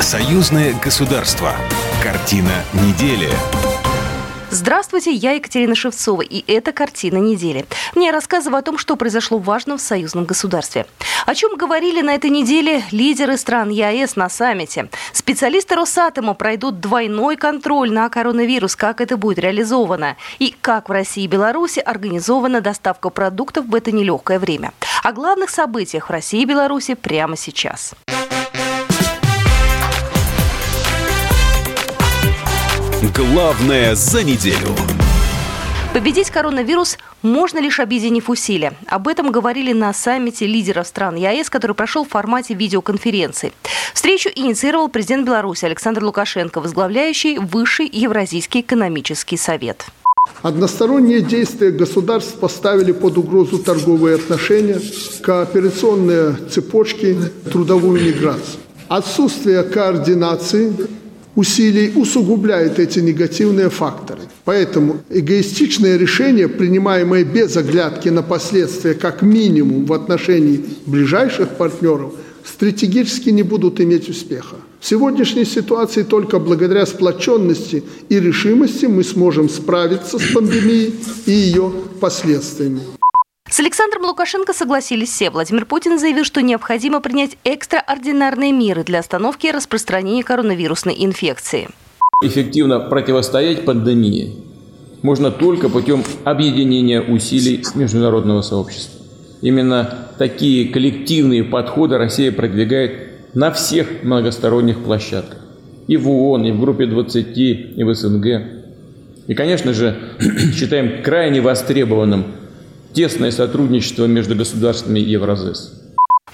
Союзное государство. Картина недели. Здравствуйте, я Екатерина Шевцова, и это «Картина недели». Мне я рассказываю о том, что произошло важно в союзном государстве. О чем говорили на этой неделе лидеры стран ЕАЭС на саммите. Специалисты Росатома пройдут двойной контроль на коронавирус, как это будет реализовано. И как в России и Беларуси организована доставка продуктов в это нелегкое время. О главных событиях в России и Беларуси прямо сейчас. Главное за неделю. Победить коронавирус можно лишь объединив усилия. Об этом говорили на саммите лидеров стран ЕАЭС, который прошел в формате видеоконференции. Встречу инициировал президент Беларуси Александр Лукашенко, возглавляющий Высший Евразийский экономический совет. Односторонние действия государств поставили под угрозу торговые отношения, кооперационные цепочки, трудовую миграцию. Отсутствие координации усилий усугубляет эти негативные факторы. Поэтому эгоистичные решения, принимаемые без оглядки на последствия как минимум в отношении ближайших партнеров, стратегически не будут иметь успеха. В сегодняшней ситуации только благодаря сплоченности и решимости мы сможем справиться с пандемией и ее последствиями. С Александром Лукашенко согласились все. Владимир Путин заявил, что необходимо принять экстраординарные меры для остановки распространения коронавирусной инфекции. Эффективно противостоять пандемии можно только путем объединения усилий международного сообщества. Именно такие коллективные подходы Россия продвигает на всех многосторонних площадках. И в ООН, и в группе 20, и в СНГ. И, конечно же, считаем крайне востребованным тесное сотрудничество между государствами Евразес.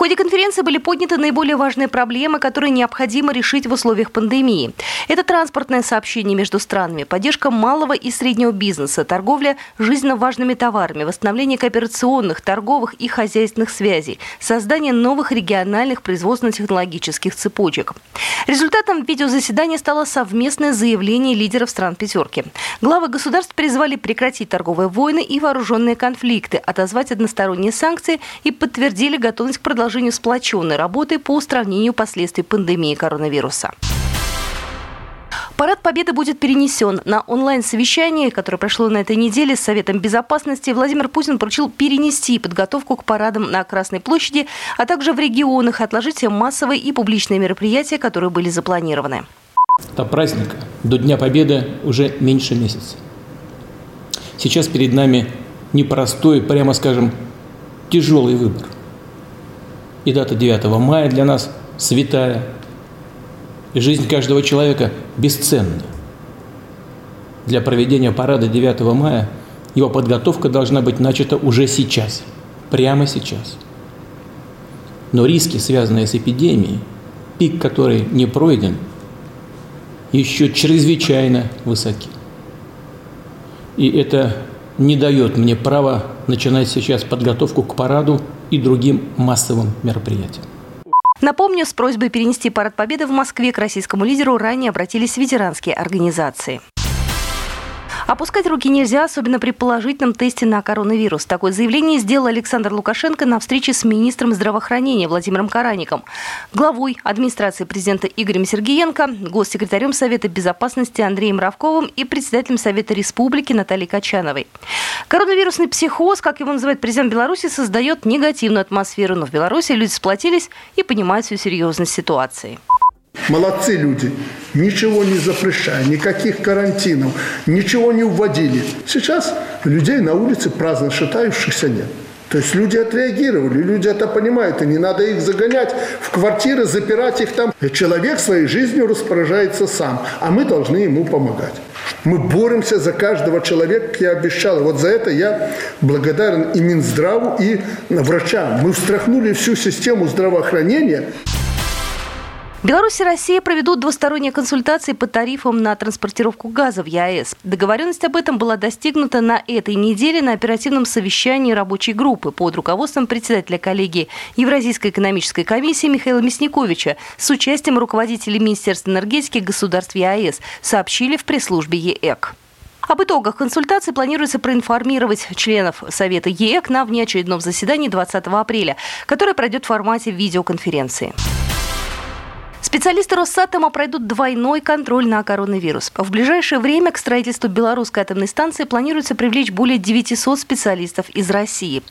Ходе конференции были подняты наиболее важные проблемы, которые необходимо решить в условиях пандемии. Это транспортное сообщение между странами, поддержка малого и среднего бизнеса, торговля жизненно важными товарами, восстановление кооперационных, торговых и хозяйственных связей, создание новых региональных производственно-технологических цепочек. Результатом видеозаседания стало совместное заявление лидеров стран «пятерки». Главы государств призвали прекратить торговые войны и вооруженные конфликты, отозвать односторонние санкции и подтвердили готовность к продолжению продолжению сплоченной работы по устранению последствий пандемии коронавируса. Парад Победы будет перенесен. На онлайн-совещании, которое прошло на этой неделе с Советом Безопасности, Владимир Путин поручил перенести подготовку к парадам на Красной площади, а также в регионах, отложить все массовые и публичные мероприятия, которые были запланированы. До праздника, до Дня Победы уже меньше месяца. Сейчас перед нами непростой, прямо скажем, тяжелый выбор – и дата 9 мая для нас святая. И жизнь каждого человека бесценна. Для проведения парада 9 мая его подготовка должна быть начата уже сейчас, прямо сейчас. Но риски, связанные с эпидемией, пик которой не пройден, еще чрезвычайно высоки. И это не дает мне права начинать сейчас подготовку к параду и другим массовым мероприятиям. Напомню, с просьбой перенести парад Победы в Москве к российскому лидеру ранее обратились ветеранские организации. Опускать руки нельзя, особенно при положительном тесте на коронавирус. Такое заявление сделал Александр Лукашенко на встрече с министром здравоохранения Владимиром Караником, главой администрации президента Игорем Сергеенко, госсекретарем Совета безопасности Андреем Равковым и председателем Совета Республики Натальей Качановой. Коронавирусный психоз, как его называет президент Беларуси, создает негативную атмосферу, но в Беларуси люди сплотились и понимают всю серьезность ситуации. Молодцы люди. Ничего не запрещая, никаких карантинов, ничего не вводили. Сейчас людей на улице праздно шатающихся нет. То есть люди отреагировали, люди это понимают, и не надо их загонять в квартиры, запирать их там. Человек своей жизнью распоряжается сам, а мы должны ему помогать. Мы боремся за каждого человека, я обещал. Вот за это я благодарен и Минздраву, и врачам. Мы встряхнули всю систему здравоохранения. Беларусь и Россия проведут двусторонние консультации по тарифам на транспортировку газа в ЕАЭС. Договоренность об этом была достигнута на этой неделе на оперативном совещании рабочей группы под руководством председателя коллегии Евразийской экономической комиссии Михаила Мясниковича с участием руководителей Министерства энергетики государств ЕАЭС, сообщили в пресс-службе ЕЭК. Об итогах консультаций планируется проинформировать членов Совета ЕЭК на внеочередном заседании 20 апреля, которое пройдет в формате видеоконференции. Специалисты Росатома пройдут двойной контроль на коронавирус. В ближайшее время к строительству белорусской атомной станции планируется привлечь более 900 специалистов из России.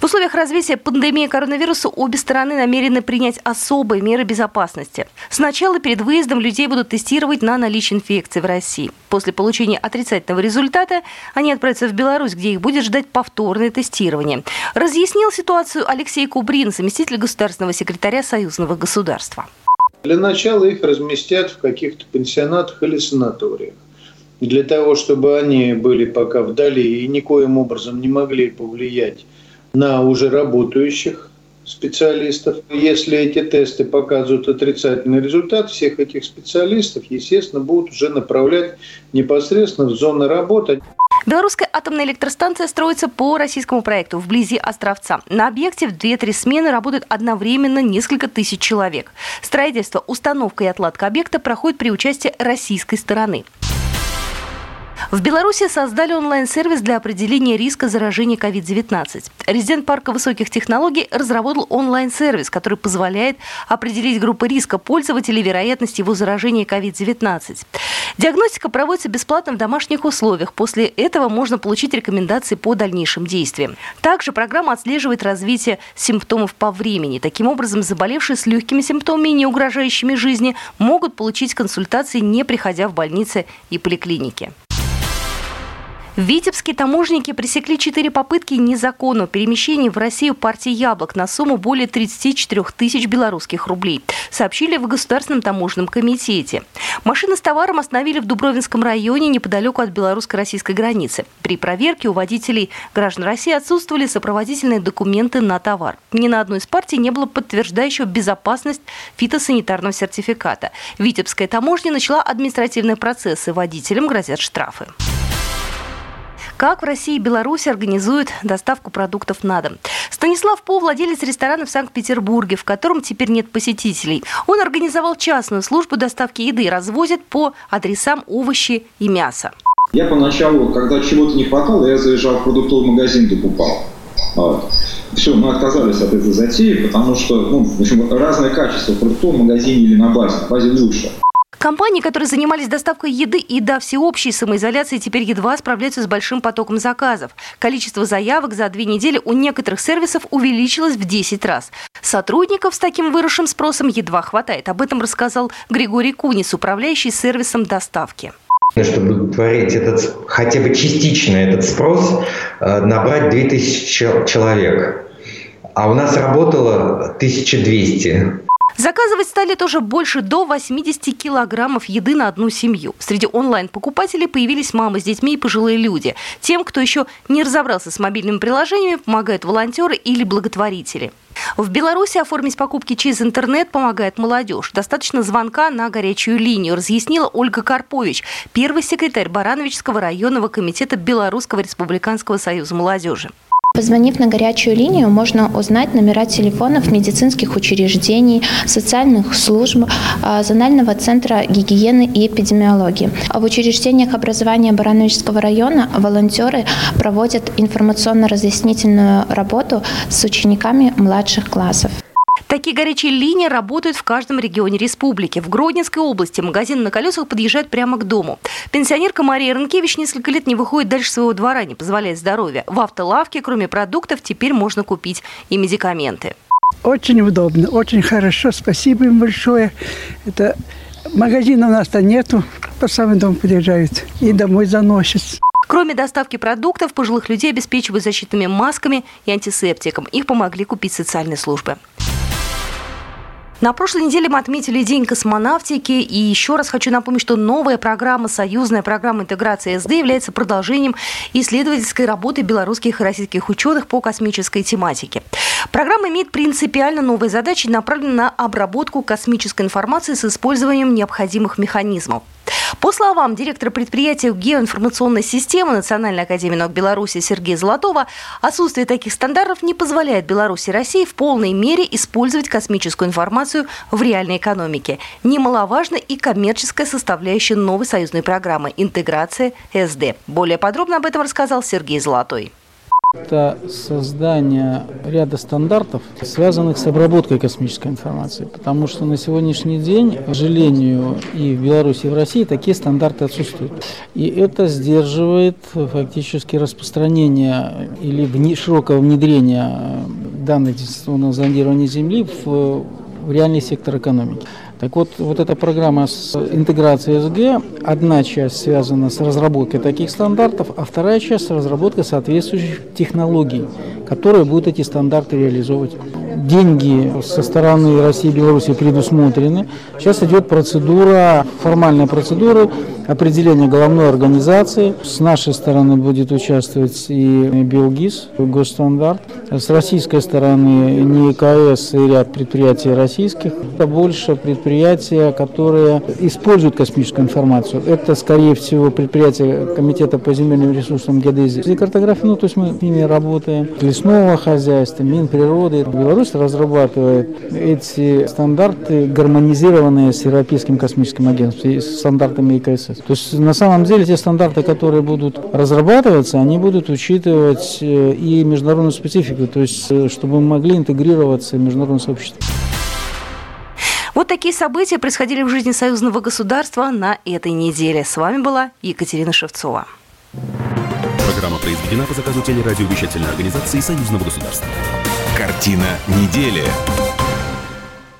В условиях развития пандемии коронавируса обе стороны намерены принять особые меры безопасности. Сначала перед выездом людей будут тестировать на наличие инфекции в России. После получения отрицательного результата они отправятся в Беларусь, где их будет ждать повторное тестирование. Разъяснил ситуацию Алексей Кубрин, заместитель государственного секретаря Союзного государства. Для начала их разместят в каких-то пенсионатах или санаториях. Для того, чтобы они были пока вдали и никоим образом не могли повлиять на уже работающих специалистов. Если эти тесты показывают отрицательный результат, всех этих специалистов, естественно, будут уже направлять непосредственно в зоны работы. Белорусская атомная электростанция строится по российскому проекту вблизи Островца. На объекте в 2-3 смены работают одновременно несколько тысяч человек. Строительство, установка и отладка объекта проходит при участии российской стороны. В Беларуси создали онлайн-сервис для определения риска заражения COVID-19. Резидент парка высоких технологий разработал онлайн-сервис, который позволяет определить группы риска пользователей вероятность его заражения COVID-19. Диагностика проводится бесплатно в домашних условиях. После этого можно получить рекомендации по дальнейшим действиям. Также программа отслеживает развитие симптомов по времени. Таким образом, заболевшие с легкими симптомами, не угрожающими жизни, могут получить консультации, не приходя в больницы и поликлиники. В Витебске таможенники пресекли четыре попытки незаконного перемещения в Россию партии яблок на сумму более 34 тысяч белорусских рублей, сообщили в Государственном таможенном комитете. Машины с товаром остановили в Дубровинском районе неподалеку от белорусско-российской границы. При проверке у водителей граждан России отсутствовали сопроводительные документы на товар. Ни на одной из партий не было подтверждающего безопасность фитосанитарного сертификата. Витебская таможня начала административные процессы. Водителям грозят штрафы. Как в России и Беларуси организуют доставку продуктов на дом? Станислав По, владелец ресторана в Санкт-Петербурге, в котором теперь нет посетителей. Он организовал частную службу доставки еды и развозит по адресам овощи и мясо. Я поначалу, когда чего-то не хватало, я заезжал в продуктовый магазин, докупал. Вот. Все, мы отказались от этой затеи, потому что ну, в общем, разное качество в продуктовом магазине или на базе. На базе лучше. Компании, которые занимались доставкой еды и до всеобщей самоизоляции, теперь едва справляются с большим потоком заказов. Количество заявок за две недели у некоторых сервисов увеличилось в 10 раз. Сотрудников с таким выросшим спросом едва хватает. Об этом рассказал Григорий Кунис, управляющий сервисом доставки чтобы творить этот, хотя бы частично этот спрос, э, набрать 2000 человек. А у нас работало 1200. Заказывать стали тоже больше до 80 килограммов еды на одну семью. Среди онлайн-покупателей появились мамы с детьми и пожилые люди. Тем, кто еще не разобрался с мобильными приложениями, помогают волонтеры или благотворители. В Беларуси оформить покупки через интернет помогает молодежь. Достаточно звонка на горячую линию, разъяснила Ольга Карпович, первый секретарь Барановичского районного комитета Белорусского республиканского союза молодежи. Позвонив на горячую линию, можно узнать номера телефонов медицинских учреждений, социальных служб, а, зонального центра гигиены и эпидемиологии. В учреждениях образования Барановичского района волонтеры проводят информационно-разъяснительную работу с учениками младших классов. Такие горячие линии работают в каждом регионе республики. В Гродненской области магазин на колесах подъезжает прямо к дому. Пенсионерка Мария Рынкевич несколько лет не выходит дальше своего двора, не позволяет здоровья. В автолавке, кроме продуктов, теперь можно купить и медикаменты. Очень удобно, очень хорошо. Спасибо им большое. Это магазина у нас-то нету. По самый дом подъезжают и домой заносят. Кроме доставки продуктов, пожилых людей обеспечивают защитными масками и антисептиком. Их помогли купить социальные службы. На прошлой неделе мы отметили День космонавтики. И еще раз хочу напомнить, что новая программа, союзная программа интеграции СД является продолжением исследовательской работы белорусских и российских ученых по космической тематике. Программа имеет принципиально новые задачи, направленные на обработку космической информации с использованием необходимых механизмов. По словам директора предприятия геоинформационной системы Национальной академии наук Беларуси Сергея Золотова, отсутствие таких стандартов не позволяет Беларуси и России в полной мере использовать космическую информацию в реальной экономике. Немаловажна и коммерческая составляющая новой союзной программы «Интеграция СД». Более подробно об этом рассказал Сергей Золотой. Это создание ряда стандартов, связанных с обработкой космической информации. Потому что на сегодняшний день, к сожалению, и в Беларуси, и в России такие стандарты отсутствуют. И это сдерживает фактически распространение или широкое внедрение данных дистанционного зондирования Земли в реальный сектор экономики. Так вот, вот эта программа с интеграцией СГ, одна часть связана с разработкой таких стандартов, а вторая часть с разработкой соответствующих технологий, которые будут эти стандарты реализовывать. Деньги со стороны России и Беларуси предусмотрены. Сейчас идет процедура, формальная процедура определения головной организации. С нашей стороны будет участвовать и Белгиз, госстандарт. С российской стороны НИКС и ряд предприятий российских. Это больше предприятия, которые используют космическую информацию. Это, скорее всего, предприятия Комитета по земельным ресурсам геодезии и картографии, ну, то есть мы с ними работаем, лесного хозяйства, Минприроды. Беларусь разрабатывает эти стандарты, гармонизированные с Европейским космическим агентством и с стандартами ИКС. То есть на самом деле те стандарты, которые будут разрабатываться, они будут учитывать э, и международную специфику, то есть э, чтобы мы могли интегрироваться в международное сообщество. Вот такие события происходили в жизни союзного государства на этой неделе. С вами была Екатерина Шевцова. Программа произведена по заказу телерадиовещательной организации союзного государства. Картина недели.